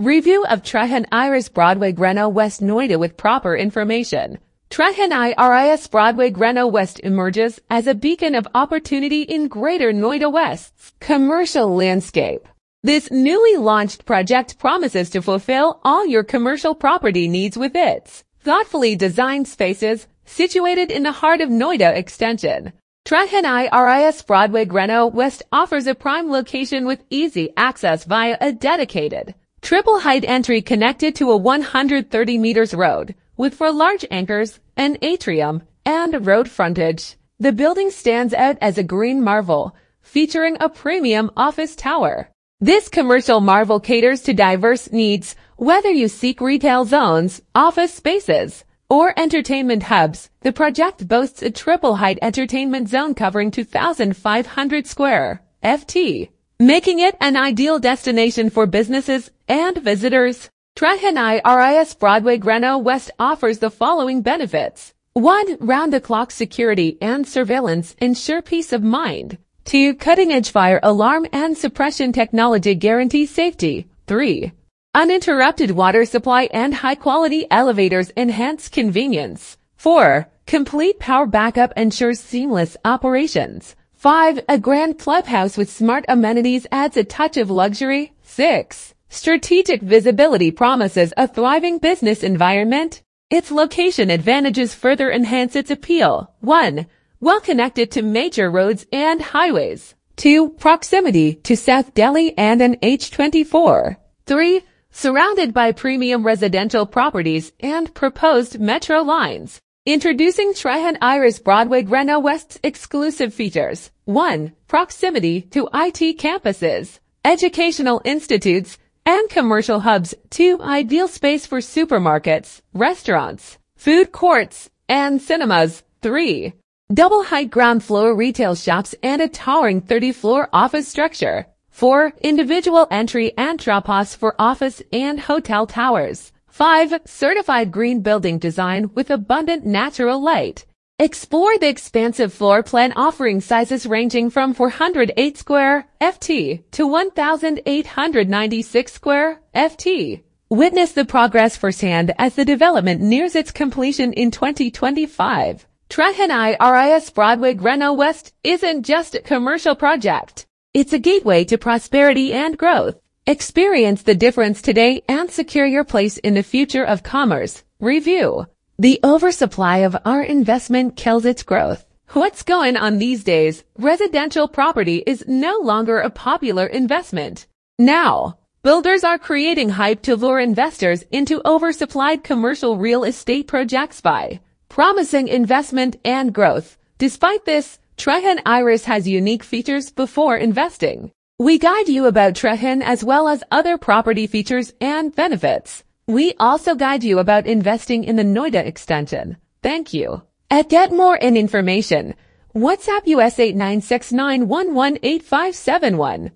Review of Trehan Iris Broadway Greno West Noida with proper information. Trehan Iris Broadway Greno West emerges as a beacon of opportunity in Greater Noida West's commercial landscape. This newly launched project promises to fulfill all your commercial property needs with its thoughtfully designed spaces situated in the heart of Noida Extension. Trehan Iris Broadway Greno West offers a prime location with easy access via a dedicated triple height entry connected to a 130 meters road with four large anchors, an atrium, and road frontage. The building stands out as a green marvel, featuring a premium office tower. This commercial marvel caters to diverse needs, whether you seek retail zones, office spaces, or entertainment hubs. The project boasts a triple height entertainment zone covering 2,500 square FT, making it an ideal destination for businesses and visitors. Trehan Iris Broadway Greno West offers the following benefits. 1. Round-the-clock security and surveillance ensure peace of mind. 2. Cutting-edge fire alarm and suppression technology guarantees safety. 3. Uninterrupted water supply and high-quality elevators enhance convenience. 4. Complete power backup ensures seamless operations. 5. A grand clubhouse with smart amenities adds a touch of luxury. 6. Strategic visibility promises a thriving business environment. Its location advantages further enhance its appeal. 1. Well connected to major roads and highways. 2. Proximity to South Delhi and NH 24. 3. Surrounded by premium residential properties and proposed metro lines. Introducing Trehan Iris Broadway Greno West's exclusive features. 1. Proximity to IT campuses, educational institutes, and commercial hubs 2. ideal space for supermarkets, restaurants, food courts, and cinemas. 3. Double height ground floor retail shops and a towering 30 floor office structure. 4. Individual entry and drop-offs for office and hotel towers. 5. Certified green building design with abundant natural light. Explore the expansive floor plan offering sizes ranging from 408 square FT to 1,896 square FT. Witness the progress firsthand as the development nears its completion in 2025. Trehan Iris Broadway Greno West isn't just a commercial project. It's a gateway to prosperity and growth. Experience the difference today and secure your place in the future of commerce. Review. The oversupply of our investment kills its growth. What's going on these days? Residential property is no longer a popular investment. Now, builders are creating hype to lure investors into oversupplied commercial real estate projects by promising investment and growth. Despite this, Trehan Iris has unique features before investing. We guide you about Trehan as well as other property features and benefits. We also guide you about investing in the Noida extension. Thank you. At Get More Information, WhatsApp US 8969118571.